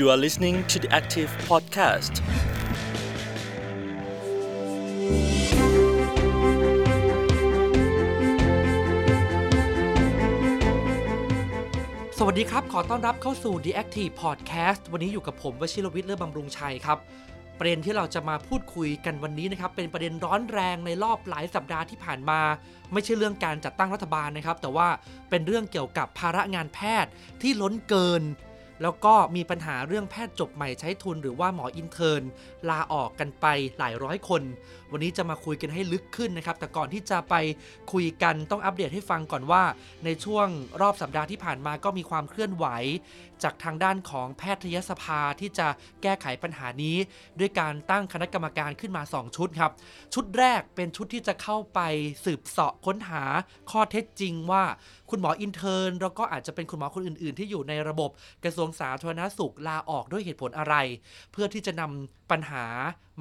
You are listening to the Active Podcast. สวัสดีครับ ขอต้อนรับเข้าสู่ The Active Podcast วันนี้อยู่กับผมวชิรวิทย์เลือบำรุงชัยครับ ประเด็นที่เราจะมาพูดคุยกันวันนี้นะครับ เป็นประเด็นร้อนแรงในรอบหลายสัปดาห์ที่ผ่านมา ไม่ใช่เรื่องการจัดตั้งรัฐบาลนะครับ แต่ว่าเป็นเรื่องเกี่ยวกับภาระงานแพทย์ที่ล้นเกิน แล้วก็มีปัญหาเรื่องแพทย์จบใหม่ใช้ทุนหรือว่าหมอ intern ลาออกกันไปหลายร้อยคน วันนี้จะมาคุยกันให้ลึกขึ้นนะครับ แต่ก่อนที่จะไปคุยกันต้องอัปเดตให้ฟังก่อนว่า ในช่วงรอบสัปดาห์ที่ผ่านมาก็มีความเคลื่อนไหว จากทางด้านของแพทยสภาที่จะแก้ไขปัญหานี้ ด้วยการตั้งคณะกรรมการขึ้นมา 2 ชุดครับ ชุดแรกเป็นชุดที่จะเข้าไปสืบเสาะค้นหาข้อเท็จจริงว่าคุณหมออินเทอร์นแล้วก็อาจจะเป็นคุณหมอคนอื่น ๆ ที่อยู่ในระบบกระทรวงสาธารณสุขลาออกด้วยเหตุผลอะไร เพื่อที่จะนำปัญหา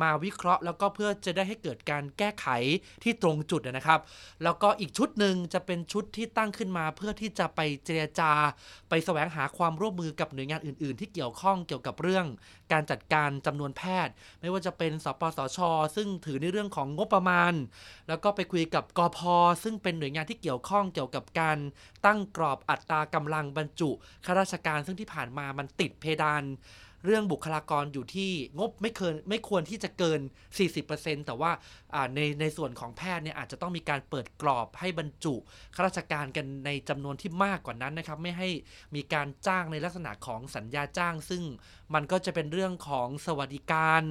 มาวิเคราะห์ แล้วก็เพื่อจะได้ให้เกิดการแก้ไขที่ตรงจุดนะครับ แล้วก็อีกชุดหนึ่งจะเป็นชุดที่ตั้งขึ้นมา เพื่อที่จะไปเจรจา ไปแสวงหาความร่วมมือกับหน่วยงานอื่น ๆ ที่เกี่ยวข้องเกี่ยวกับเรื่อง การจัดการจำนวนแพทย์ ไม่ว่าจะเป็นสปสช ซึ่งถือในเรื่องของงบประมาณ แล้วก็ไปคุยกับกพซึ่งเป็นหน่วยงานที่เกี่ยวข้องเกี่ยวกับการตั้งกรอบอัตรากำลังบรรจุข้าราชการซึ่งที่ผ่านมามันติดเพดาน เรื่องบุคลากรอยู่ที่งบไม่เกินไม่ควรที่จะเกิน 40%แต่ว่าในในส่วนของแพทย์เนี่ยอาจจะต้องมีการเปิดกรอบให้บรรจุข้าราชการกันในจำนวนที่มากกว่านั้นนะครับ ไม่ให้มีการจ้างในลักษณะของสัญญาจ้าง ซึ่งมันก็จะเป็นเรื่องของสวัสดิการ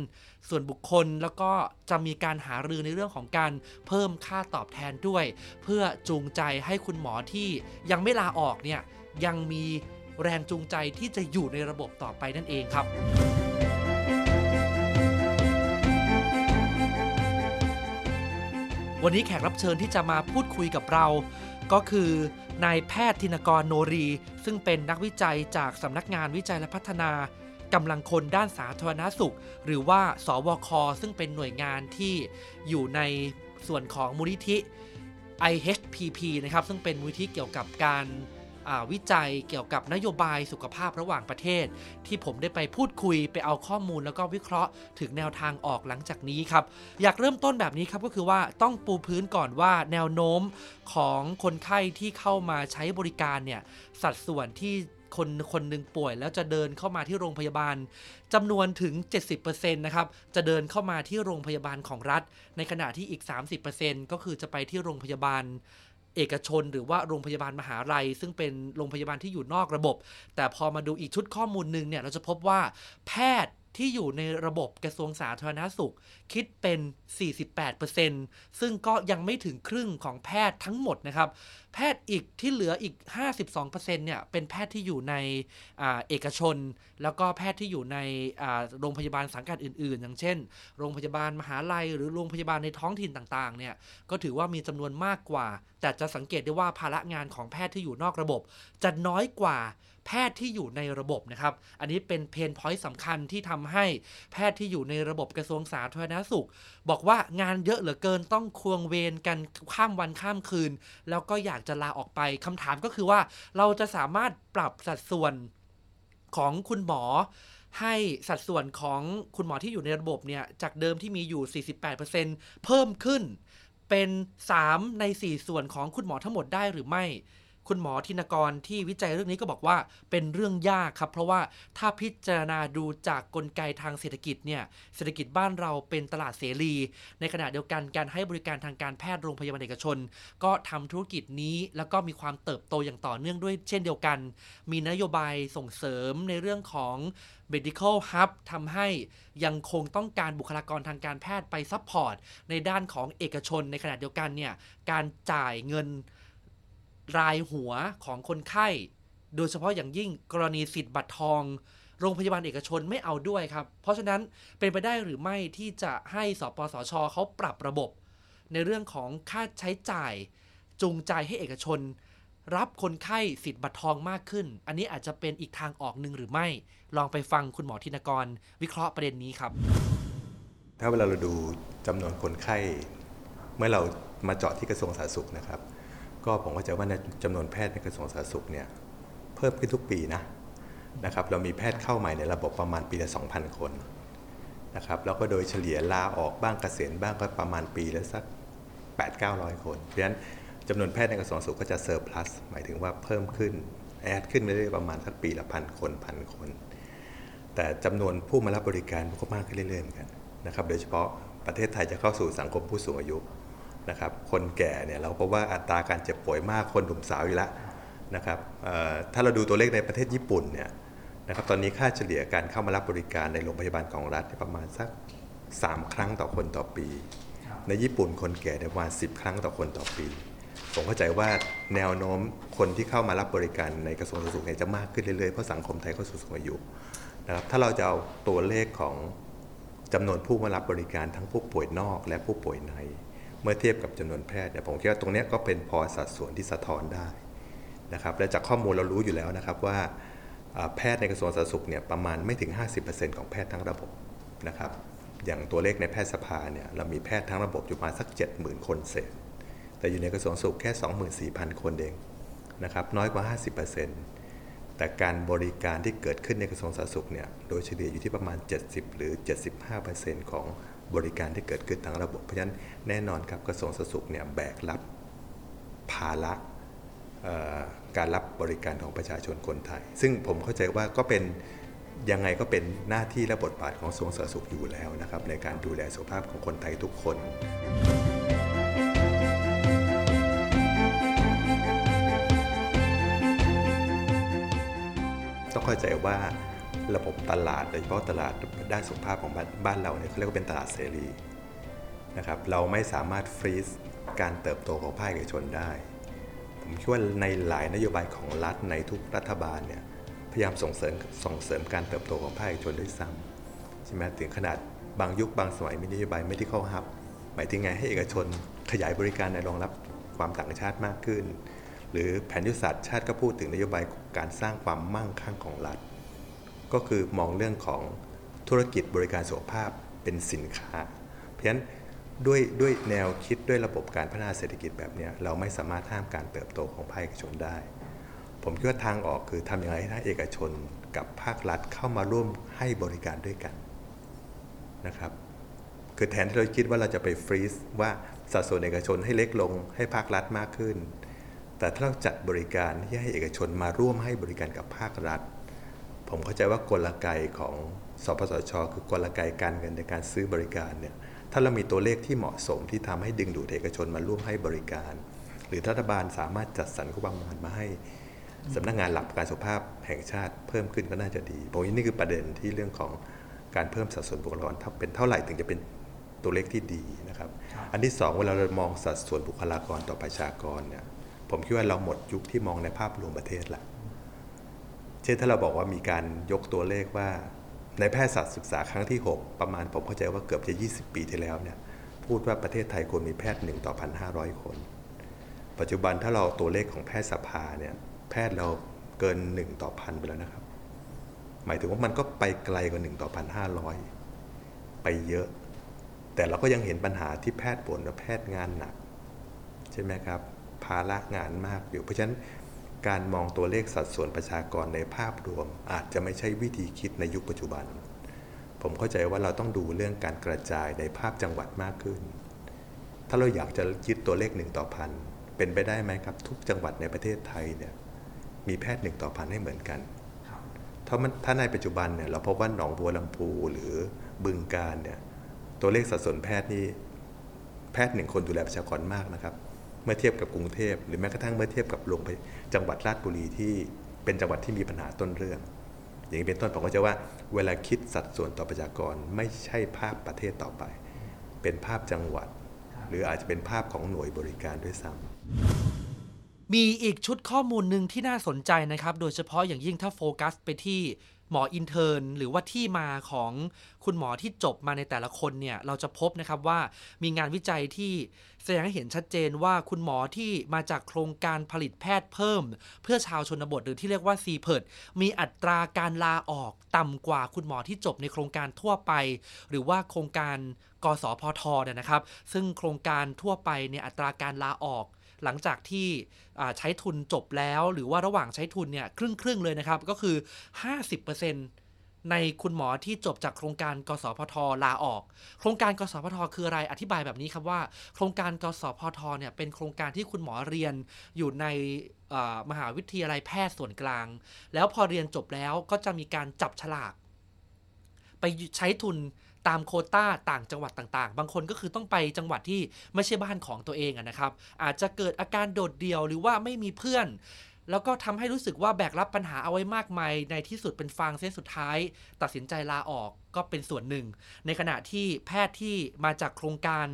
ส่วนบุคคลแล้วก็จะมีการหารือในเรื่องของการเพิ่มค่าตอบแทนด้วย เพื่อจูงใจให้คุณหมอที่ยังไม่ลาออกเนี่ยยังมี แรงจูงใจที่จะอยู่ในระบบต่อไปนั่นเองครับวันนี้แขกรับเชิญที่จะมาพูดคุยกับเรา ก็คือนายแพทย์ธินกรโนรี ซึ่งเป็นนักวิจัยจากสำนักงานวิจัยและพัฒนากำลังคนด้านสาธารณสุข หรือว่าสวค ซึ่งเป็นหน่วยงานที่อยู่ในส่วนของมูลนิธิ IHPP นะครับ ซึ่งเป็นมูลนิธิเกี่ยวกับการ วิจัยเกี่ยวกับนโยบายสุขภาพระหว่างประเทศ ที่ผมได้ไปพูดคุยไปเอาข้อมูลแล้วก็วิเคราะห์ ถึงแนวทางออกหลังจากนี้ครับ อยากเริ่มต้นแบบนี้ครับก็คือว่าต้องปูพื้นก่อนว่าแนวโน้มของคนไข้ที่เข้ามาใช้บริการเนี่ยสัดส่วนที่คนคนหนึ่งป่วยแล้วจะเดินเข้ามาที่โรงพยาบาลจำนวนถึง 70%นะครับ จะเดินเข้ามาที่โรงพยาบาลของรัฐ ในขณะที่อีก 30%ก็คือจะไปที่โรงพยาบาล เอกชน หรือว่าโรงพยาบาลมหาลัย ซึ่งเป็นโรงพยาบาลที่อยู่นอกระบบ แต่พอมาดูอีกชุดข้อมูลหนึ่งเนี่ยเราจะพบว่าแพทย์ที่อยู่ในระบบกระทรวงสาธารณสุข คิดเป็น 48%ซึ่งก็ยังไม่ถึงครึ่งของแพทย์ทั้งหมดนะครับ แพทย์อีกที่เหลืออีก 52%เนี่ยเป็นแพทย์ที่อยู่ในอเอกชน แล้วก็แพทย์ที่อยู่ในโรงพยาบาลสังกัดอื่นๆ อย่างเช่น โรงพยาบาลมหาลัย หรือโรงพยาบาลในท้องถิ่นต่างๆเนี่ยก็ถือว่ามีจำนวนมากกว่า แต่จะสังเกตได้ว่าภาระงานของแพทย์ที่อยู่นอกระบบ จะน้อยกว่าแพทย์ที่อยู่ในระบบนะครับ อันนี้เป็นเพนพอยต์สำคัญที่ทำให้แพทย์ที่อยู่ในระบบกระทรวงสาธารณสุข บอกว่างานเยอะเหลือเกินต้องควงเวรกันข้ามวันข้ามคืน แล้วก็อยากจะลาออกไปคำถามก็คือว่า เราจะสามารถปรับสัดส่วนของคุณหมอให้สัดส่วนของคุณหมอที่อยู่ในระบบเนี่ย จากเดิมที่มีอยู่ 48%เพิ่มขึ้นเป็น 3 ใน 4 ส่วนของคุณหมอทั้งหมดได้หรือไม่ คุณหมอทินกรที่วิจัยเรื่องนี้ก็บอกว่าเป็นเรื่องยากครับ เพราะว่าถ้าพิจารณาดูจากกลไกทางเศรษฐกิจเนี่ยเศรษฐกิจบ้านเราเป็นตลาดเสรี ในขณะเดียวกันการให้บริการทางการแพทย์โรงพยาบาลเอกชน ก็ทำธุรกิจนี้แล้วก็มีความเติบโตอย่างต่อเนื่องด้วยเช่นเดียวกัน มีนโยบายส่งเสริมในเรื่องของ medical hub ทำให้ยังคงต้องการบุคลากรทางการแพทย์ไป support ในด้านของเอกชนในขณะเดียวกันเนี่ยการจ่ายเงิน รายหัวของคนไข้ โดยเฉพาะอย่างยิ่งกรณีสิทธิ์บัตรทอง โรงพยาบาลเอกชนไม่เอาด้วยครับ เพราะฉะนั้นเป็นไปได้หรือไม่ที่จะให้สปสชเขาปรับระบบ ในเรื่องของค่าใช้จ่าย จูงใจให้เอกชน รับคนไข้สิทธิ์บัตรทองมากขึ้น อันนี้อาจจะเป็นอีกทางออกหนึ่งหรือไม่ ลองไปฟังคุณหมอธินกร วิเคราะห์ประเด็นนี้ครับ ถ้าเวลาเราดูจำนวนคนไข้ เมื่อเรามาเจาะที่กระทรวงสาธารณสุขนะครับ ก็ผมก็จะว่าจำนวนแพทย์ในกระทรวงสาธารณสุขเนี่ยเพิ่มขึ้นทุกปีนะนะครับเรามีแพทย์เข้าใหม่ในระบบประมาณปีละ2,000 คนนะครับแล้วก็โดยเฉลี่ยลาออกบ้างเกษียณบ้างก็ประมาณปีละสัก 8-900 คนเพราะฉะนั้นจำนวนแพทย์ในกระทรวงสุขก็จะเซอร์พลัสหมายถึงว่าเพิ่มขึ้นแอดขึ้นไปเรื่อยประมาณสักปีละพันคนพันคน แต่จำนวนผู้มารับบริการก็มากขึ้นเรื่อยๆเหมือนกันนะครับโดยเฉพาะประเทศไทยจะเข้าสู่สังคมผู้สูงอายุ นะครับคนแก่เนี่ยเราพบว่าอัตราการเจ็บป่วยมากคนหนุ่มสาวอยู่แล้วนะครับถ้าเราดูตัวเลขในประเทศญี่ปุ่นเนี่ยนะครับตอนนี้ค่าเฉลี่ยการเข้ามารับบริการในโรงพยาบาลของรัฐประมาณสัก 3 ครั้งต่อคนต่อปี ในญี่ปุ่นคนแก่ประมาณ 10 ครั้งต่อคนต่อปี ผมเข้าใจว่าแนวโน้มคนที่เข้ามารับบริการในกระทรวงสาธารณสุขจะมากขึ้นเรื่อยๆ เพราะสังคมไทยเข้าสู่สูงอายุนะครับถ้าเราจะเอาตัวเลขของจำนวนผู้มารับบริการทั้งผู้ป่วยนอกและผู้ป่วยใน เมื่อเทียบกับจำนวนแพทย์เนี่ยผมคิดว่าตรงนี้ก็เป็นพอสัดส่วนที่สะท้อนได้นะครับและจากข้อมูลเรารู้อยู่แล้วนะครับว่าแพทย์ในกระทรวงสาธารณสุขเนี่ยประมาณไม่ถึง 50%ของแพทย์ทั้งระบบนะครับอย่างตัวเลขในแพทยสภาเนี่ยเรามีแพทย์ทั้งระบบอยู่ประมาณสัก 70,000 คนเศษ แต่อยู่ในกระทรวงสุขแค่ 24,000 คนเองนะครับน้อยกว่า 50%แต่การบริการที่เกิดขึ้นในกระทรวงสาธารณสุขเนี่ยโดยเฉลี่ยอยู่ที่ประมาณ 70 หรือ 75%ของ บริการที่เกิดขึ้นทั้งระบบ เพราะฉะนั้นแน่นอนครับกระทรวงสาธารณสุขเนี่ยแบกรับภาระการรับบริการของประชาชนคนไทย ซึ่งผมเข้าใจว่าก็เป็นยังไงก็เป็นหน้าที่และบทบาทของกระทรวงสาธารณสุขอยู่แล้วนะครับในการดูแลสุขภาพของคนไทยทุกคนต้องเข้าใจว่า ระบบตลาดโดยเฉพาะตลาดด้านสุขภาพของบ้านเราเนี่ยเขาเรียกว่าเป็นตลาดเสรีนะครับเราไม่สามารถฟรีซการเติบโตของภาคเอกชนได้ ผมคิดว่าในหลายนโยบายของรัฐในทุกรัฐบาลเนี่ยพยายามส่งเสริมส่งเสริมการเติบโตของภาคเอกชนด้วยซ้ำใช่ไหมถึงขนาดบางยุคบางสมัยมีนโยบายไม่ที่เข้าฮับหมายถึงไงให้เอกชนขยายบริการในรองรับความต่างชาติมากขึ้น หรือแผนยุทธศาสตร์ชาติก็พูดถึงนโยบายการสร้างความมั่งคั่งของรัฐ ก็คือมองเรื่องของธุรกิจบริการสุขภาพเป็นสินค้า เพราะฉะนั้นด้วยด้วยแนวคิดด้วยระบบการพัฒนาเศรษฐกิจแบบนี้เราไม่สามารถห้ามการเติบโตของภาคเอกชนได้ ผมคิดว่าทางออกคือทำอย่างไรให้ทั้งเอกชนกับภาครัฐเข้ามาร่วมให้บริการด้วยกันนะครับคือแทนที่เราคิดว่าเราจะไปฟรีซว่าสัดส่วนเอกชนให้เล็กลงให้ภาครัฐมากขึ้น แต่ถ้าเราจัดบริการที่ให้เอกชนมาร่วมให้บริการกับภาครัฐ ผมเข้าใจว่ากลไกของสปสช คือกลไกการเงินในการซื้อบริการเนี่ยถ้าเรามีตัวเลขที่เหมาะสมที่ทำให้ดึงดูดเอกชนมาร่วมให้บริการ หรือรัฐบาลสามารถจัดสรรงบประมาณมาให้สำนักงานหลักกันสุขภาพแห่งชาติเพิ่มขึ้นก็น่าจะดีผมว่านี่คือประเด็นที่เรื่องของการเพิ่มสัดส่วนบุคลากรถ้าเป็นเท่าไหร่ถึงจะเป็นตัวเลขที่ดีนะครับ อันที่สองเวลาเรามองสัดส่วนบุคลากรต่อประชากรเนี่ยผมคิดว่าเราหมดยุคที่มองในภาพรวมประเทศละ เช่นถ้าเราบอกว่ามีการยกตัวเลขว่า ในแพทยศาสตร์ศึกษาครั้งที่ 6 ประมาณผมเข้าใจว่าเกือบจะ 20 ปีที่แล้วเนี่ยพูดว่าประเทศไทยควรมีแพทย์1ต่อ 1,500 คน ปัจจุบันถ้าเราตัวเลขของแพทยสภาเนี่ยแพทย์เราเกิน 1 ต่อพันไปแล้วนะครับ หมายถึงว่ามันก็ไปไกลกว่า 1 ต่อพันห้าร้อยไปเยอะ แต่เราก็ยังเห็นปัญหาที่แพทย์ปวดและแพทย์งานหนัก ใช่ไหมครับภาระงานมากอยู่เพราะฉะนั้น การมองตัวเลขสัดส่วนประชากรในภาพรวม อาจจะไม่ใช่วิธีคิดในยุคปัจจุบัน ผมเข้าใจว่าเราต้องดูเรื่องการกระจายในภาพจังหวัดมากขึ้น ถ้าเราอยากจะยึดตัวเลขหนึ่งต่อพันเป็นไปได้ไหมครับทุกจังหวัดในประเทศไทยเนี่ยมีแพทย์หนึ่งต่อพันให้เหมือนกันถ้ามันถ้าในปัจจุบันเนี่ยเราพบว่าหนองบัวลำพูหรือบึงการเนี่ยตัวเลขสัดส่วนแพทย์นี่แพทย์หนึ่งคนดูแลประชากรมากนะครับ มื่อเทียบกับกรุงเทพหรือแม้กระทั่งเมื่อเทียบกับโรงพยาบาลจังหวัดราชบุรีที่เป็นจังหวัดที่มีปัญหาต้นเรื่อง อย่างนี้เป็นต้นผมก็จะว่าเวลาคิดสัดส่วนต่อประชากรไม่ใช่ภาพประเทศต่อไป เป็นภาพจังหวัด หรืออาจจะเป็นภาพของหน่วยบริการด้วยซ้ำมีอีกชุดข้อมูลหนึ่งที่น่าสนใจนะครับ โดยเฉพาะอย่างยิ่งถ้าโฟกัสไปที่ หมอ intern หรือว่าที่มาของคุณหมอที่จบมาในแต่ละคนเนี่ยเราจะพบนะครับว่ามีงานวิจัยที่แสดงให้เห็นชัดเจนว่าคุณหมอที่มาจากโครงการผลิตแพทย์เพิ่ม เพื่อชาวชนบทหรือที่เรียกว่า c ีเพิดมีอัตราการลาออกต่ำกว่าคุณหมอที่จบในโครงการทั่วไป หรือว่าโครงการกสพทเนี่ยนะครับ ซึ่งโครงการทั่วไปเนี่ยอัตราการลาออก หลังจากที่ใช้ทุนจบแล้ว หรือว่าระหว่างใช้ทุนเนี่ยครึ่งครึ่งเลยนะครับ ก็คือ 50%ในคุณหมอที่จบจากโครงการกสพทลาออก โครงการกสพทคืออะไรอธิบายแบบนี้ครับว่า โครงการกสพทเนี่ยเป็นโครงการที่คุณหมอเรียนอยู่ในมหาวิทยาลัยแพทย์ส่วนกลาง แล้วพอเรียนจบแล้วก็จะมีการจับฉลาก ไปใช้ทุน ตามโคต้าต่างจังหวัดต่างๆ บางคนก็คือต้องไปจังหวัดที่ไม่ใช่บ้านของตัวเองนะครับ อาจจะเกิดอาการโดดเดี่ยวหรือว่าไม่มีเพื่อน แล้วก็ทำให้รู้สึกว่าแบกรับปัญหาเอาไว้มากมาย ในที่สุดเป็นฟางเส้นสุดท้าย ตัดสินใจลาออกก็เป็นส่วนหนึ่ง ในขณะที่แพทย์ที่มาจากโครงการ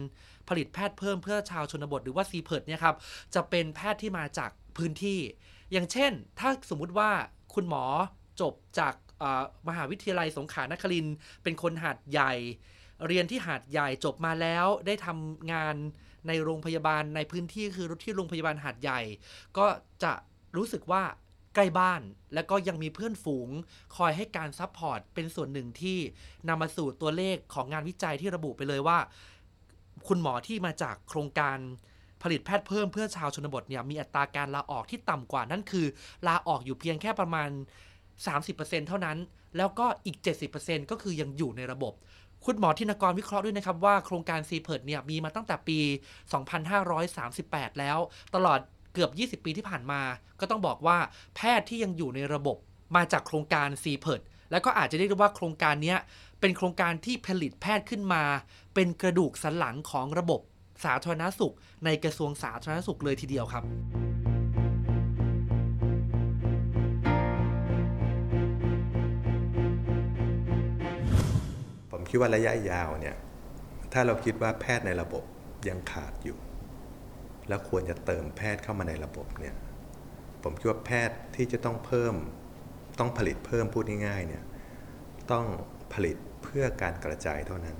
ผลิตแพทย์เพิ่มเพื่อชาวชนบทหรือว่าซีเพิร์ดเนี่ยครับจะเป็นแพทย์ที่มาจากพื้นที่ อย่างเช่น ถ้าสมมุติว่าคุณหมอจบจาก มหาวิทยาลัยสงขลานครินทร์เป็นคนหาดใหญ่ เรียนที่หาดใหญ่จบมาแล้วได้ทำงานในโรงพยาบาลในพื้นที่คือที่โรงพยาบาลหาดใหญ่ ก็จะรู้สึกว่าใกล้บ้านและก็ยังมีเพื่อนฝูง คอยให้การ support เป็นส่วนหนึ่งที่นำมาสู่ตัวเลขของงานวิจัยที่ระบุไปเลยว่า คุณหมอที่มาจากโครงการผลิตแพทย์เพิ่มเพื่อชาวชนบทเนี่ยมีอัตราการลาออกที่ต่ำกว่านั่นคือ ลาออกอยู่เพียงแค่ประมาณ 30%เท่านั้น แล้วก็อีก 70%ก็คือยังอยู่ในระบบ คุณหมอทินกรวิเคราะห์ด้วยนะครับว่าโครงการ CPIRD เนี่ยมีมาตั้งแต่ปี 2538 แล้ว ตลอดเกือบ 20 ปีที่ผ่านมา ก็ต้องบอกว่าแพทย์ที่ยังอยู่ในระบบมาจากโครงการ CPIRD แล้วก็อาจจะเรียกได้ว่าโครงการนี้เป็นโครงการที่ผลิตแพทย์ขึ้นมา เป็นกระดูกสันหลังของระบบสาธารณสุข ในกระทรวงสาธารณสุขเลยทีเดียวครับ คิดว่าระยะยาวเนี่ยถ้าเราคิดว่าแพทย์ในระบบยังขาดอยู่ แล้วควรจะเติมแพทย์เข้ามาในระบบเนี่ยผมคิดว่าแพทย์ที่จะต้องเพิ่มต้องผลิตเพิ่มพูดง่ายๆเนี่ยต้องผลิตเพื่อการกระจายเท่านั้น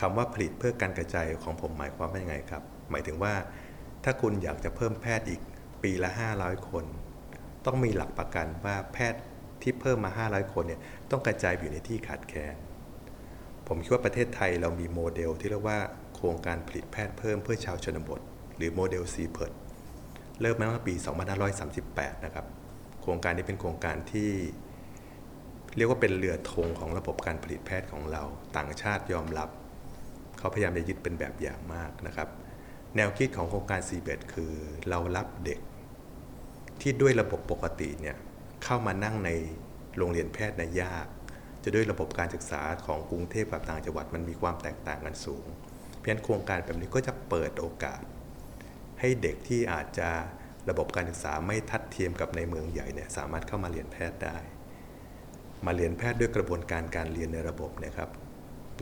คำว่าผลิตเพื่อการกระจายของผมหมายความว่ายังไงครับ หมายถึงว่าถ้าคุณอยากจะเพิ่มแพทย์อีกปีละ 500 คน ต้องมีหลักประกันว่าแพทย์ที่เพิ่มมา 500 คนเนี่ยต้องกระจายอยู่ในที่ขาดแคลน ผมคิดว่าประเทศไทยเรามีโมเดลที่เรียกว่าโครงการผลิตแพทย์เพิ่มเพื่อชาวชนบท หรือโมเดล c เพิร์ดเริ่มมาตั้งแต่ปี 2538 นะครับ โครงการนี้เป็นโครงการที่เรียกว่าเป็นเรือธงของระบบการผลิตแพทย์ของเรา ต่างชาติยอมรับ เขาพยายามจะยึดเป็นแบบอย่างมากนะครับ แนวคิดของโครงการ c เบคือเรารับเด็ก ที่ด้วยระบบปกติเนี่ยเข้ามานั่งในโรงเรียนแพทย์ในยาก จะด้วยระบบการศึกษาของกรุงเทพกับต่างจังหวัดมันมีความแตกต่างกันสูง เพียงโครงการแบบนี้ก็จะเปิดโอกาส ให้เด็กที่อาจจะระบบการศึกษาไม่ทัดเทียมกับในเมืองใหญ่เนี่ยสามารถเข้ามาเรียนแพทย์ได้ มาเรียนแพทย์ด้วยกระบวนการการเรียนในระบบนะครับ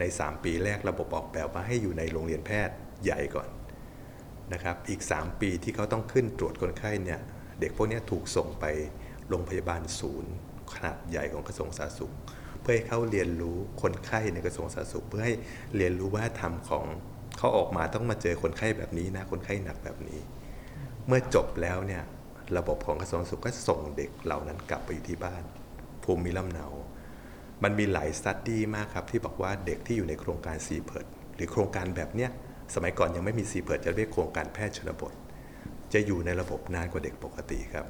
ใน 3 ปีแรกระบบออกแบบมาให้อยู่ในโรงเรียนแพทย์ใหญ่ก่อนนะครับอีก 3 ปีที่เขาต้องขึ้นตรวจคนไข้เนี่ยเด็กพวกนี้ถูกส่งไปโรงพยาบาลศูนย์ ขนาดใหญ่ของกระทรวงสาธารณสุข เพื่อให้เขาเรียนรู้คนไข้ในกระทรวงสาธารณสุข เพื่อให้เรียนรู้ว่าธรรมของเขาออกมาต้องมาเจอคนไข้แบบนี้นะคนไข้หนักแบบนี้ เมื่อจบแล้วเนี่ยระบบของกระทรวงสุขก็ส่งเด็กเหล่านั้นกลับไปอยู่ที่บ้าน ภูมิลำเนา มันมีหลาย study มากครับ ที่บอกว่าเด็กที่อยู่ในโครงการ CPIRD หรือโครงการแบบเนี้ยสมัยก่อนยังไม่มี CPIRD จะเรียกโครงการแพทย์ชนบท จะอยู่ในระบบนานกว่าเด็กปกติครับ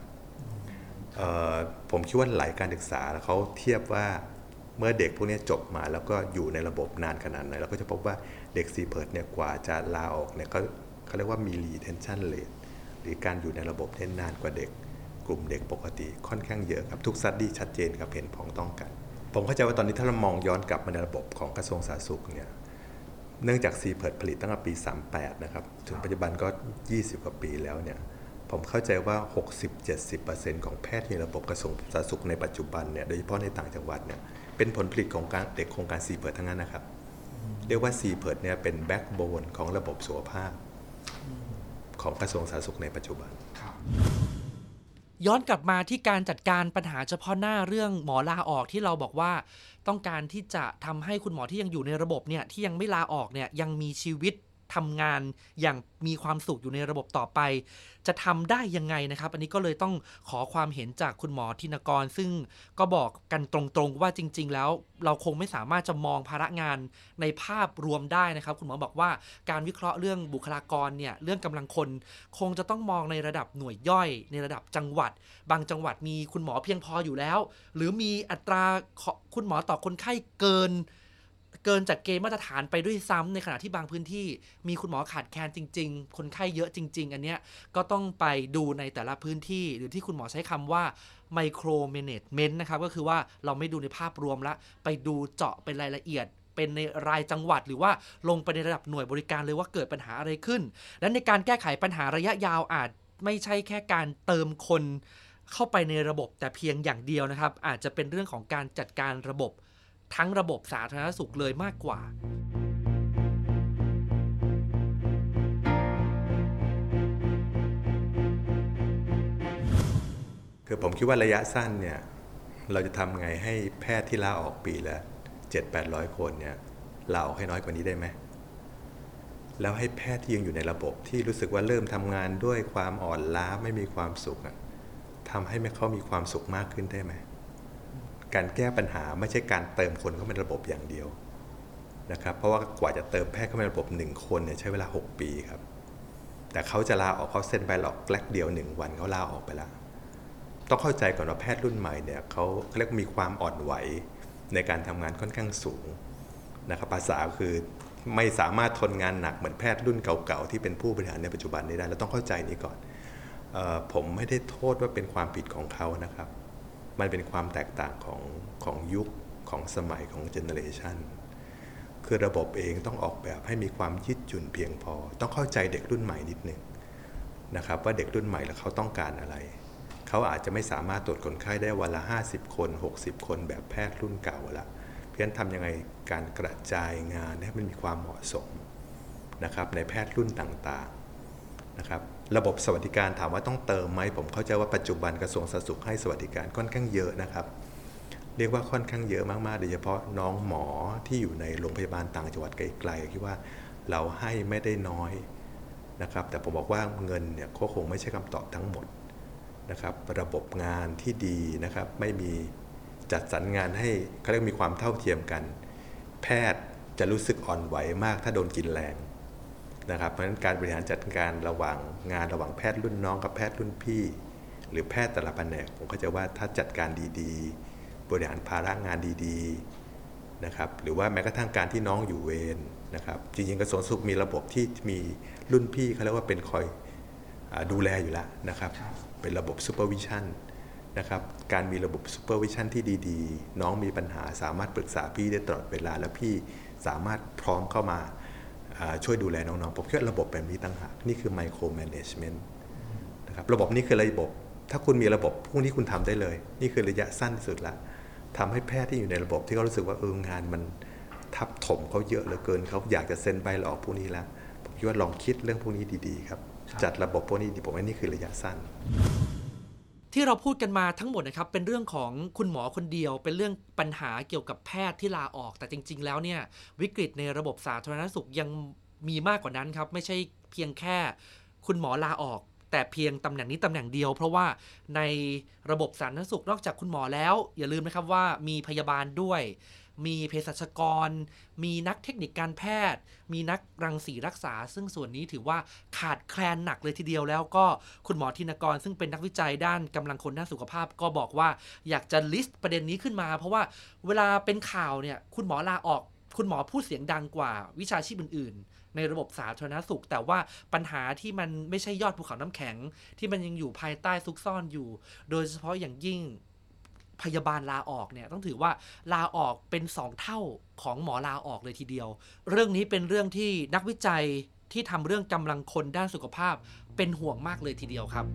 ผมคิดว่าหลายการศึกษาเขาเทียบว่า เมื่อเด็กพวกนี้จบมาแล้วก็อยู่ในระบบนานขนาดไหนเราก็จะพบว่าเด็ก CPIRD เนี่ยกว่าจะลาออกเนี่ยเขาเขาเรียกว่ามี retention rate หรือการอยู่ในระบบเนี่ยนานกว่าเด็ก กลุ่มเด็กปกติค่อนข้างเยอะครับทุก study ชัดเจนครับเห็นพ้องต้องกัน ผมเข้าใจว่าตอนนี้ถ้าเรามองย้อนกลับมาในระบบของกระทรวงสาธารณสุขเนี่ยเนื่องจาก CPIRD ผลิตตั้งแต่ปี 38 นะครับ ถึงปัจจุบันก็ 20 กว่าปีแล้วเนี่ยผมเข้าใจว่า 60-70%ของแพทย์ในระบบกระทรวงสาธารณสุขในปัจจุบันเนี่ยโดยเฉพาะในต่างจังหวัดเนี่ย เป็นผลผลิตของการเด็กโครงการ CPIRD ทั้งนั้นนะครับ เรียกว่า CPIRD เนี่ยเป็น backbone ของระบบสุขภาพ ของกระทรวงสาธารณสุขในปัจจุบัน ย้อนกลับมาที่การจัดการปัญหาเฉพาะหน้าเรื่องหมอลาออกที่เราบอกว่า ต้องการที่จะทำให้คุณหมอที่ยังอยู่ในระบบเนี่ยที่ยังไม่ลาออกเนี่ยยังมีชีวิต ทำงานอย่างมีความสุขอยู่ในระบบต่อไป จะทำได้ยังไงนะครับ อันนี้ก็เลยต้องขอความเห็นจากคุณหมอธินกร ซึ่งก็บอกกันตรงๆว่าจริง ๆ แล้ว เราคงไม่สามารถจะมองภาระงานในภาพรวมได้นะครับ คุณหมอบอกว่าการวิเคราะห์เรื่องบุคลากรเนี่ยเรื่องกำลังคน คงจะต้องมองในระดับหน่วยย่อย ในระดับจังหวัด บางจังหวัดมีคุณหมอเพียงพออยู่แล้ว หรือมีอัตราคุณหมอต่อคนไข้เกิน เกินจากเกณฑ์มาตรฐานไปด้วยซ้ำในขณะที่บางพื้นที่มีคุณหมอขาดแคลนจริง ๆ คนไข้เยอะจริง ๆ อันเนี้ยก็ต้องไปดูในแต่ละพื้นที่ หรือที่คุณหมอใช้คำว่าไมโครเมเนจเมนต์นะครับก็คือว่าเราไม่ดูในภาพรวมละ ไปดูเจาะเป็นรายละเอียดเป็นในรายจังหวัดหรือว่าลงไปในระดับหน่วยบริการเลยว่าเกิดปัญหาอะไรขึ้น และในการแก้ไขปัญหาระยะยาวอาจไม่ใช่แค่การเติมคนเข้าไปในระบบแต่เพียงอย่างเดียวนะครับ อาจจะเป็นเรื่องของการจัดการระบบ ทั้งระบบสาธารณสุขเลยมากกว่า คือผมคิดว่าระยะสั้นเนี่ยเราจะทำไงให้แพทย์ที่ลาออกปีละ7 8 0 0 คนเนี่ยลาออกให้น้อยกว่านี้ได้ไหมแล้วให้แพทย์ที่ยังอยู่ในระบบที่รู้สึกว่าเริ่มทำงานด้วยความอ่อนล้าไม่มีความสุขทำให้เขามีความสุขมากขึ้นได้ไหม การแก้ปัญหาไม่ใช่การเติมคนเข้าในระบบอย่างเดียวนะครับ เพราะว่ากว่าจะเติมแพทย์เข้าในระบบหนึ่งคนเนี่ยใช้เวลา 6 ปีครับ แต่เขาจะลาออกเขาเซ็นใบหลอกแกลกเดียวหนึ่งวันเขาลาออกไปแล้ว ต้องเข้าใจก่อนว่าแพทย์รุ่นใหม่เนี่ยเขาเรียกมีความอ่อนไหวในการทำงานค่อนข้างสูงนะครับภาษาคือไม่สามารถทนงานหนักเหมือนแพทย์รุ่นเก่าๆที่เป็นผู้บริหารในปัจจุบันนี้ได้เราต้องเข้าใจนี้ก่อนออผมไม่ได้โทษว่าเป็นความผิดของเขานะครับ มันเป็นความแตกต่างของของยุคของสมัยของเจเนอเรชันคือระบบเองต้องออกแบบให้มีความยืดหยุ่นเพียงพอ ต้องเข้าใจเด็กรุ่นใหม่นิดหนึ่งนะครับว่าเด็กรุ่นใหม่แล้วเขาต้องการอะไร เขาอาจจะไม่สามารถตรวจคนไข้ได้วันละ 50 คน 60 คนแบบแพทย์รุ่นเก่าละเพียงทำยังไงการกระจายงานให้มันมีความเหมาะสมนะครับในแพทย์รุ่นต่างๆนะครับ ระบบสวัสดิการถามว่าต้องเติมไหมผมเข้าใจว่าปัจจุบันกระทรวงสาธารณสุขให้สวัสดิการค่อนข้างเยอะนะครับ เรียกว่าค่อนข้างเยอะมากๆโดยเฉพาะน้องหมอที่อยู่ในโรงพยาบาลต่างจังหวัดไกลๆคิดว่าเราให้ไม่ได้น้อยนะครับ แต่ผมบอกว่าเงินเนี่ยก็คงไม่ใช่คำตอบทั้งหมดนะครับ ระบบงานที่ดีนะครับ ไม่มีจัดสรรงานให้เขาเรียกมีความเท่าเทียมกัน แพทย์จะรู้สึกอ่อนไหวมากถ้าโดนกินแรง นะครับเพราะฉะนั้นการบริหารจัดการระหว่างงานระหว่างแพทย์รุ่นน้องกับแพทย์รุ่นพี่ หรือแพทย์แต่ละแผนกผมก็จะว่าถ้าจัดการดีๆ บริหารภาระงานดีๆนะครับหรือว่าแม้กระทั่งการที่น้องอยู่เวรนะครับจริงๆกระทรวงสุขมีระบบที่มีรุ่นพี่เขาเรียกว่าเป็นคอยดูแลอยู่แล้วนะครับเป็นระบบซูเปอร์วิชั่นนะครับการมีระบบ supervision ที่ดีๆ น้องมีปัญหาสามารถปรึกษาพี่ได้ตลอดเวลา แล้วพี่สามารถพร้อมเข้ามา ช่วยดูแลน้องๆ ผมคิดว่าระบบแบบนี้ต่างหาก นี่คือ micromanagement นะครับระบบนี้คือระบบ ถ้าคุณมีระบบพวกนี้คุณทำได้เลย นี่คือระยะสั้นสุดละทำให้แพทย์ที่อยู่ในระบบที่เขารู้สึกว่าเอองานมันทับถมเขาเยอะเหลือเกินเขาอยากจะเซ็นใบลาออกพวกนี้แล้วผมคิดว่าลองคิดเรื่องพวกนี้ดีๆครับจัดระบบพวกนี้ผมว่านี่คือระยะสั้น ที่เราพูดกันมาทั้งหมดนะครับเป็นเรื่องของคุณหมอคนเดียว เป็นเรื่องปัญหาเกี่ยวกับแพทย์ที่ลาออก แต่จริง ๆ แล้วเนี่ยวิกฤตในระบบสาธารณสุขยังมีมากกว่านั้นครับไม่ใช่เพียงแค่คุณหมอลาออก แต่เพียงตำแหน่งนี้ตำแหน่งเดียว เพราะว่าในระบบสาธารณสุขนอกจากคุณหมอแล้ว อย่าลืมนะครับว่ามีพยาบาลด้วย มีเภสัชกร มีนักเทคนิคการแพทย์ มีนักรังสีรักษา ซึ่งส่วนนี้ถือว่าขาดแคลนหนักเลยทีเดียวแล้วก็คุณหมอธินกร ซึ่งเป็นนักวิจัยด้านกำลังคนด้านสุขภาพ ก็บอกว่าอยากจะลิสต์ประเด็นนี้ขึ้นมา เพราะว่าเวลาเป็นข่าวเนี่ยคุณหมอลาออก คุณหมอพูดเสียงดังกว่าวิชาชีพอื่นๆในระบบสาธารณสุข แต่ว่าปัญหาที่มันไม่ใช่ยอดภูเขาน้ำแข็ง ที่มันยังอยู่ภายใต้ซุกซ่อนอยู่ โดยเฉพาะอย่างยิ่ง พยาบาลลาออกเนี่ยต้องถือว่าลาออกเป็นสองเท่าของหมอลาออกเลยทีเดียว เรื่องนี้เป็นเรื่องที่นักวิจัยที่ทำเรื่องกำลังคนด้านสุขภาพเป็นห่วงมากเลยทีเดียวครับ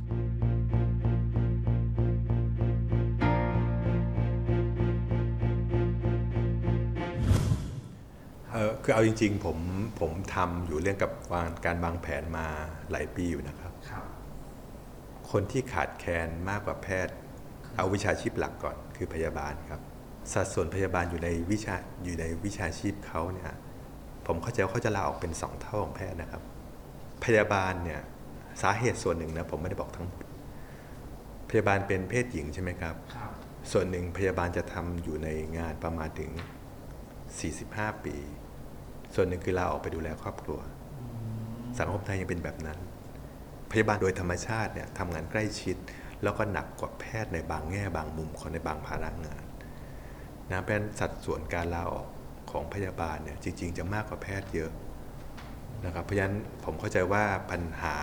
คือเอาจริงๆผมผมทำอยู่เรื่องกับการวางแผนมาหลายปีอยู่นะครับรบคนที่ขาดแคลนมากกว่าแพทย์ เอาวิชาชีพหลักก่อนคือพยาบาลครับ สัดส่วนพยาบาลอยู่ในวิชาอยู่ในวิชาชีพเขาเนี่ยผผมเข้าใจว่าเขาจะลาออกเป็นสองเท่าของแพทย์นะครับ พยาบาลเนี่ยสาเหตุส่วนหนึ่งนะผมไม่ได้บอกทั้งหมด พยาบาลเป็นเพศหญิงใช่ไหมครับครับส่วนหนึ่งพยาบาลจะทำอยู่ในงานประมาณถึง 45 ปี ส่วนหนึ่งคือลาออกไปดูแลครอบครัว สังคมไทยยังเป็นแบบนั้น พยาบาลโดยธรรมชาติเนี่ยทำงานใกล้ชิด แล้วก็หนักกว่าแพทย์ในบางแง่บางมุมของในบางภาระงานนะเพราะฉะนั้นสัดส่วนการลาออกของพยาบาลเนี่ยจริง ๆ จะมากกว่าแพทย์เยอะนะครับเพราะฉะนั้นผมเข้าใจว่าปัญหา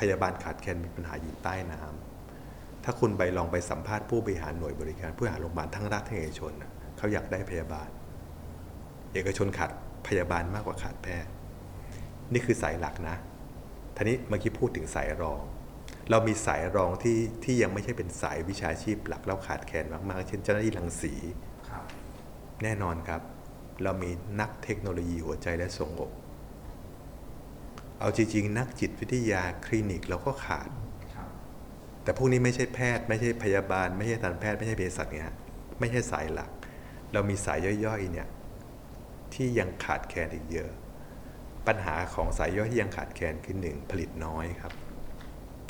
พยาบาลขาดแคลนเป็นปัญหาอยู่ใต้น้ำถ้าคุณไปลองไปสัมภาษณ์ผู้บริหารหน่วยบริการผู้บริหารโรงพยาบาลทั้งรัฐทั้งเอกชนเขาอยากได้พยาบาล เอกชนขาดพยาบาลมากกว่าขาดแพทย์ นี่คือสายหลักนะทีนี้เมื่อกี้พูดถึงสายรอง เรามีสายรองที่ที่ยังไม่ใช่เป็นสายวิชาชีพหลักแล้วขาดแคลนมากๆ เช่นเจ้าหน้าที่รังสีครับแน่นอนครับ เรามีนักเทคโนโลยีหัวใจและทรงอก เอาจริงๆ นักจิตวิทยาคลินิกเราก็ขาดครับแต่พวกนี้ไม่ใช่แพทย์ ไม่ใช่พยาบาล ไม่ใช่ทันแพทย์ไม่ใช่เภสัชเนี่ยฮะไม่ใช่สายหลัก เรามีสายย่อยๆเนี่ยที่ยังขาดแคลนอีกเยอะ ปัญหาของสายย่อยที่ยังขาดแคลนคือหนึ่งผลิตน้อยครับ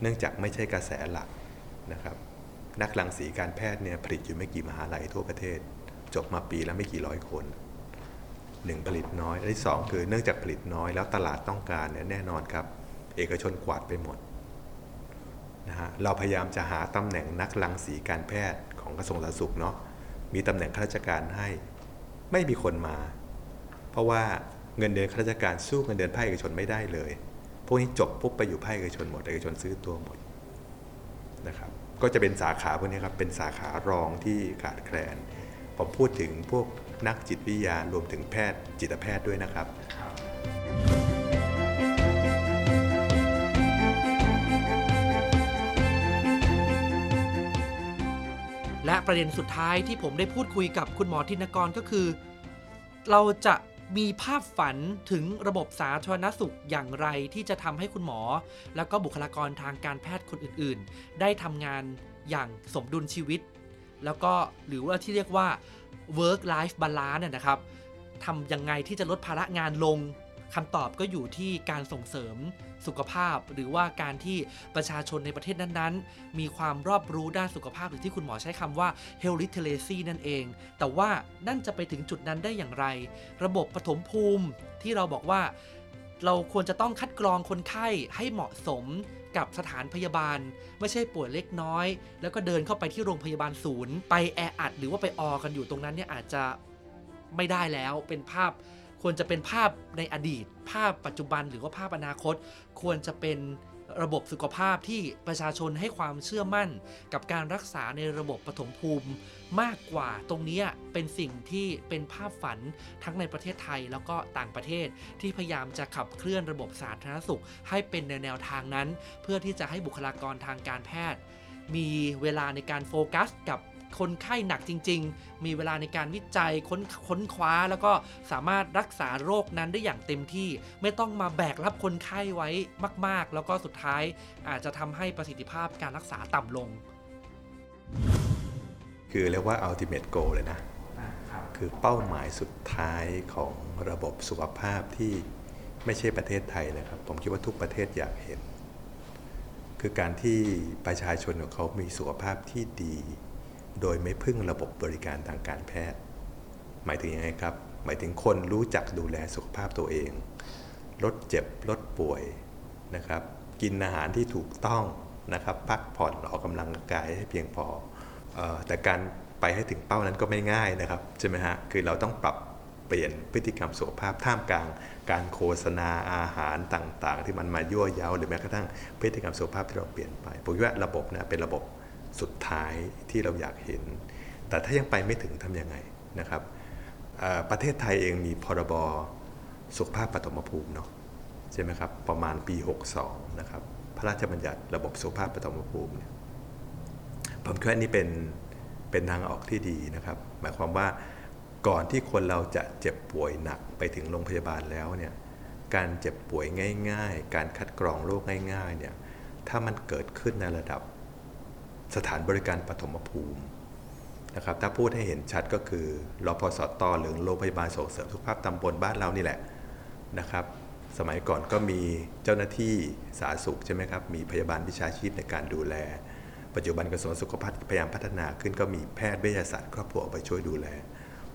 เนื่องจากไม่ใช่กระแสหลักนะครับ นักรังสีการแพทย์เนี่ยผลิตอยู่ไม่กี่มหาลัยทั่วประเทศ จบมาปีละไม่กี่ร้อยคนหนึ่งผลิตน้อยอันที่สองคือเนื่องจากผลิตน้อยแล้วตลาดต้องการเนี่ยแน่นอนครับ เอกชนกวาดไปหมดนะฮะเราพยายามจะหาตำแหน่งนักรังสีการแพทย์ของกระทรวงสาธารณสุขเนาะมีตำแหน่งข้าราชการให้ไม่มีคนมา เพราะว่าเงินเดือนข้าราชการสู้เงินเดือนภาคเอกชนไม่ได้เลย วกนี้จบปุ๊บไปอยู่ภาคเอกชนหมดเอกชนซื้อตัวหมดนะครับก็จะเป็นสาขาพวกนี้ครับเป็นสาขารองที่ขาดแคลนผมพูดถึงพวกนักจิตวิทยารวมถึงแพทย์จิตแพทย์ด้วยนะครับและประเด็นสุดท้ายที่ผมได้พูดคุยกับคุณหมอธินกรก็คือ เราจะ มีภาพฝันถึงระบบสาธารณสุขอย่างไรที่จะทำให้คุณหมอ แล้วก็บุคลากรทางการแพทย์คนอื่นๆ ได้ทำงานอย่างสมดุลชีวิต แล้วก็หรือว่าที่เรียกว่า work life balance นะนะครับทำยังไงที่จะลดภาระงานลงคำตอบก็อยู่ที่การส่งเสริม สุขภาพ หรือว่าการที่ประชาชนในประเทศนั้นๆ มีความรอบรู้ด้านสุขภาพหรือที่คุณหมอใช้คำว่า health literacy นั่นเอง แต่ว่านั่นจะไปถึงจุดนั้นได้อย่างไร ระบบปฐมภูมิที่เราบอกว่า เราควรจะต้องคัดกรองคนไข้ให้เหมาะสมกับสถานพยาบาล ไม่ใช่ป่วยเล็กน้อย แล้วก็เดินเข้าไปที่โรงพยาบาลศูนย์ ไปแออัด หรือว่าไปออกันอยู่ตรงนั้นเนี่ยอาจจะไม่ได้แล้วเป็นภาพ ควรจะเป็นภาพในอดีต ภาพปัจจุบันหรือว่าภาพอนาคต ควรจะเป็นระบบสุขภาพที่ประชาชนให้ความเชื่อมั่น กับการรักษาในระบบปฐมภูมิมากกว่าตรงนี้เป็นสิ่งที่เป็นภาพฝันทั้งในประเทศไทยแล้วก็ต่างประเทศที่พยายามจะขับเคลื่อนระบบสาธารณสุข ให้เป็นในแนวทางนั้น เพื่อที่จะให้บุคลากรทางการแพทย์ มีเวลาในการโฟกัสกับ คนไข้หนักจริง ๆ มีเวลาในการวิจัยค้นค้นคว้า แล้วก็สามารถรักษาโรคนั้นได้อย่างเต็มที่ ไม่ต้องมาแบกรับคนไข้ไว้มาก ๆ แล้วก็สุดท้ายอาจจะทำให้ประสิทธิภาพการรักษาต่ำลง คือเรียกว่า ultimate goal เลยนะ คือเป้าหมายสุดท้ายของระบบสุขภาพที่ไม่ใช่ประเทศไทยนะครับ ผมคิดว่าทุกประเทศอยากเห็น คือการที่ประชาชนของเขามีสุขภาพที่ดี โดยไม่พึ่งระบบบริการทางการแพทย์ หมายถึงยังไงครับ หมายถึงคนรู้จักดูแลสุขภาพตัวเอง ลดเจ็บลดป่วยนะครับ กินอาหารที่ถูกต้องนะครับ พักผ่อนออกกำลังกายให้เพียงพอออแต่การไปให้ถึงเป้านั้นก็ไม่ง่ายนะครับใช่ไหมฮะ คือเราต้องปรับเปลี่ยนพฤติกรรมสุขภาพท่ามกลาง การโฆษณาอาหารต่างๆ ที่มันมายั่วเย้าหรือแม้กระทั่งพฤติกรรมสุขภาพที่เราเปลี่ยนไปผมว่าระบบนะเป็นระบบ สุดท้ายที่เราอยากเห็น แต่ถ้ายังไปไม่ถึงทำยังไงนะครับประเทศไทยเองมีพรบสุขภาพปฐมภูมิเนาะใช่ไหมครับประมาณปี 62 นะครับ พระราชบัญญัติระบบสุขภาพปฐมภูมิเนี่ยผมคิดว่านี่เป็นเป็นทางออกที่ดีนะครับ หมายความว่าก่อนที่คนเราจะเจ็บป่วยหนักไปถึงโรงพยาบาลแล้วเนี่ยการเจ็บป่วยง่าย ๆ การคัดกรองโรคง่ายๆเนี่ยถ้ามันเกิดขึ้นในระดับ สถานบริการปฐมภูมินะครับถ้าพูดให้เห็นชัดก็คือรอพสตหรือโรงพยาบาลส่งเสริมสุขภาพตำบลบ้านเรานี่แหละนะครับสมัยก่อนก็มีเจ้าหน้าที่สาธารณสุขใช่ไหมครับมีพยาบาลวิชาชีพในการดูแล ปัจจุบันกระทรวงสุขภาพพยายามพัฒนาขึ้นก็มีแพทย์เวชศาสตร์ครอบครัวไปช่วยดูแล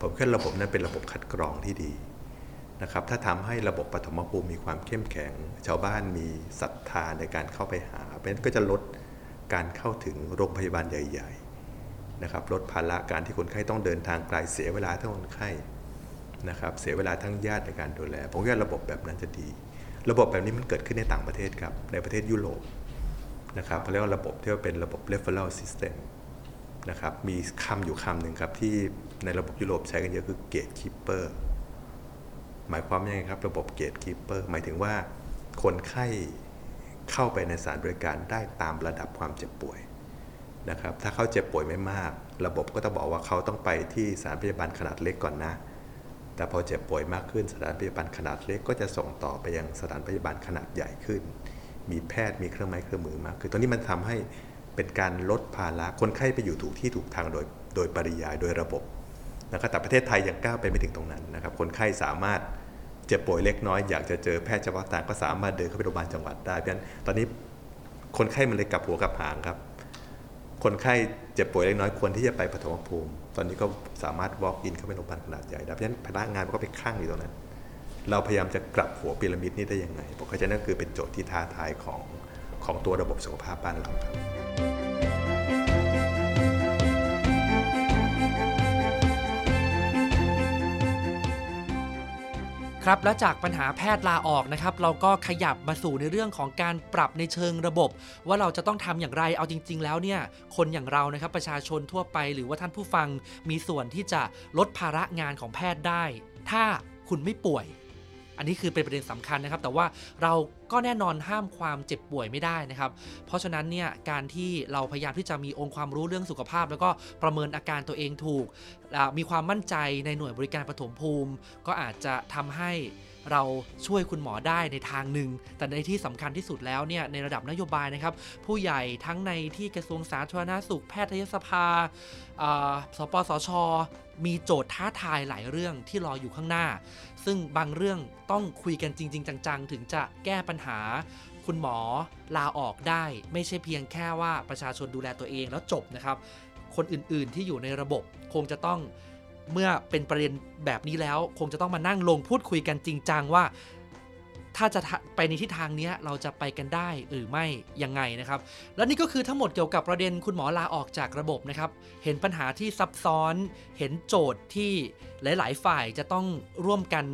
ผมคิดระบบนั้นเป็นระบบคัดกรองที่ดีนะครับถ้าทำให้ระบบปฐมภูมิมีความเข้มแข็ง ชาวบ้านมีศรัทธาในการเข้าไปหาเพราะนั้นก็จะลด การเข้าถึงโรงพยาบาลใหญ่ ๆ นะครับ ลดภาระการที่คนไข้ต้องเดินทางไกลเสียเวลาทั้งคนไข้นะครับ เสียเวลาทั้งญาติในการดูแล ผมว่าระบบแบบนั้นจะดี ระบบแบบนี้มันเกิดขึ้นในต่างประเทศครับ ในประเทศยุโรปนะครับเขาเรียกว่าระบบที่เป็นระบบ referral system นะครับ มีคำอยู่คำหนึ่งครับที่ในระบบยุโรปใช้กันเยอะคือ gatekeeper หมายความยังไงครับ ระบบ gatekeeper หมายถึงว่าคนไข้ เข้าไปในสถานบริการได้ตามระดับความเจ็บป่วยนะครับ ถ้าเขาเจ็บป่วยไม่มาก ระบบก็ต้องบอกว่าเขาต้องไปที่สถานพยาบาลขนาดเล็กก่อนนะ แต่พอเจ็บป่วยมากขึ้นสถานพยาบาลขนาดเล็กก็จะส่งต่อไปยังสถานพยาบาลขนาดใหญ่ขึ้น มีแพทย์มีเครื่องไม้เครื่องมือมากคือตอนนี้มันทำให้เป็นการลดภาระคนไข้ไปอยู่ถูกที่ถูกทางโดยโดยปริยายโดยระบบนะครับแต่ประเทศไทยยังก้าวไปไม่ถึงตรงนั้นนะครับ คนไข้สามารถ เจ็บป่วยเล็กน้อยอยากจะเจอแพทย์เฉพาะทางก็สามารถเดินเข้าไปโรงพยาบาลจังหวัดได้เพราะฉะนั้นตอนนี้คนไข้มันเลยกลับหัวกลับหางครับ คนไข้เจ็บป่วยเล็กน้อยควรที่จะไปปฐมภูมิ ตอนนี้ก็สามารถ walk in เข้าไปโรงพยาบาลขนาดใหญ่ได้เพราะฉะนั้นพนักงานมันก็ไปข้างอยู่ตรงนั้น เราพยายามจะกลับหัวพีระมิดนี้ได้ยังไงเข้าใจนั่นคือเป็นโจทย์ที่ท้าทายของของตัวระบบสุขภาพบ้านเราครับ ครับและจากปัญหาแพทย์ลาออกนะครับเราก็ขยับมาสู่ในเรื่องของการปรับในเชิงระบบ ว่าเราจะต้องทำอย่างไรเอาจริง ๆ แล้วเนี่ยคนอย่างเรานะครับประชาชนทั่วไปหรือว่าท่านผู้ฟังมีส่วนที่จะลดภาระงานของแพทย์ได้ ถ้าคุณไม่ป่วย อันนี้คือเป็นประเด็นสำคัญนะครับ แต่ว่าเราก็แน่นอนห้ามความเจ็บป่วยไม่ได้นะครับ เพราะฉะนั้นเนี่ยการที่เราพยายามที่จะมีองค์ความรู้เรื่องสุขภาพ แล้วก็ประเมินอาการตัวเองถูก มีความมั่นใจในหน่วยบริการปฐมภูมิ ก็อาจจะทำให้เราช่วยคุณหมอได้ในทางหนึ่ง แต่ในที่สำคัญที่สุดแล้วเนี่ยในระดับนโยบายนะครับ ผู้ใหญ่ทั้งในที่กระทรวงสาธารณสุขแพทยสภาอ่าสปสช มีโจทย์ท้าทายหลายเรื่องที่รออยู่ข้างหน้า ซึ่งบางเรื่องต้องคุยกันจริง ๆ จัง ๆ ถึงจะแก้ปัญหา คุณหมอลาออกได้ ไม่ใช่เพียงแค่ว่าประชาชนดูแลตัวเองแล้วจบนะครับ คนอื่นๆที่อยู่ในระบบคงจะต้องเมื่อเป็นประเด็นแบบนี้แล้ว คงจะต้องมานั่งลงพูดคุยกันจริงจังว่า ถ้าจะไปในทิศทางนี้เราจะไปกันได้หรือไม่ยังไงนะครับ และนี่ก็คือทั้งหมดเกี่ยวกับประเด็นคุณหมอลาออกจากระบบนะครับ เห็นปัญหาที่ซับซ้อน เห็นโจทย์ที่หลาย ๆ ฝ่ายจะต้องร่วมกัน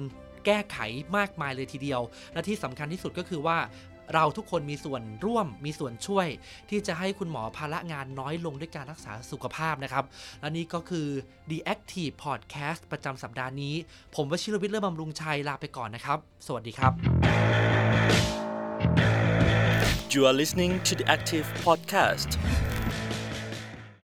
แก้ไขมากมายเลยทีเดียว และที่สำคัญที่สุดก็คือว่า เราทุกคนมีส่วนร่วมมีส่วนช่วย ที่จะให้คุณหมอภาระงานน้อยลงด้วยการรักษาสุขภาพนะครับ และนี่ก็คือ The Active Podcast ประจำสัปดาห์นี้ ผมวชิรวิทย์เลื่อบำรุงชัยลาไปก่อนนะครับ สวัสดีครับ You are listening to the Active Podcast.